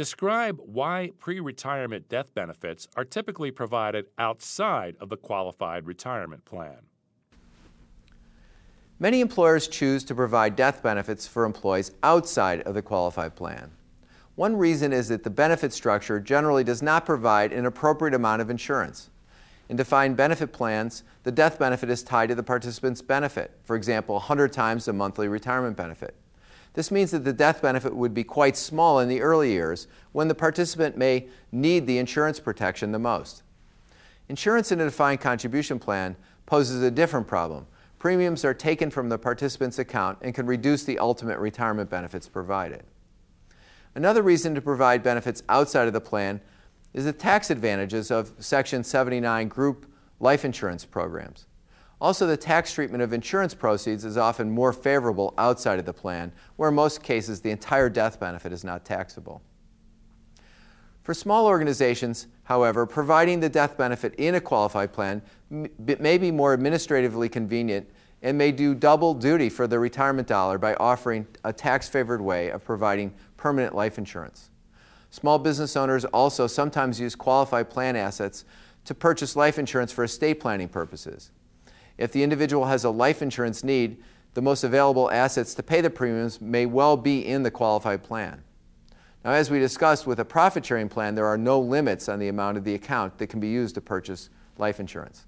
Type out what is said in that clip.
Describe why pre retirement death benefits are typically provided outside of the qualified retirement plan. Many employers choose to provide death benefits for employees outside of the qualified plan. One reason is that the benefit structure generally does not provide an appropriate amount of insurance. In defined benefit plans, the death benefit is tied to the participant's benefit, for example, 100 times the monthly retirement benefit. This means that the death benefit would be quite small in the early years when the participant may need the insurance protection the most. Insurance in a defined contribution plan poses a different problem premiums are taken from the participant's account and can reduce the ultimate retirement benefits provided. Another reason to provide benefits outside of the plan is the tax advantages of Section 79 group life insurance programs. Also, the tax treatment of insurance proceeds is often more favorable outside of the plan, where in most cases the entire death benefit is not taxable. For small organizations, however, providing the death benefit in a qualified plan may be more administratively convenient and may do double duty for the retirement dollar by offering a tax favored way of providing permanent life insurance. Small business owners also sometimes use qualified plan assets to purchase life insurance for estate planning purposes. If the individual has a life insurance need, the most available assets to pay the premiums may well be in the qualified plan. Now, as we discussed with a profit sharing plan, there are no limits on the amount of the account that can be used to purchase life insurance.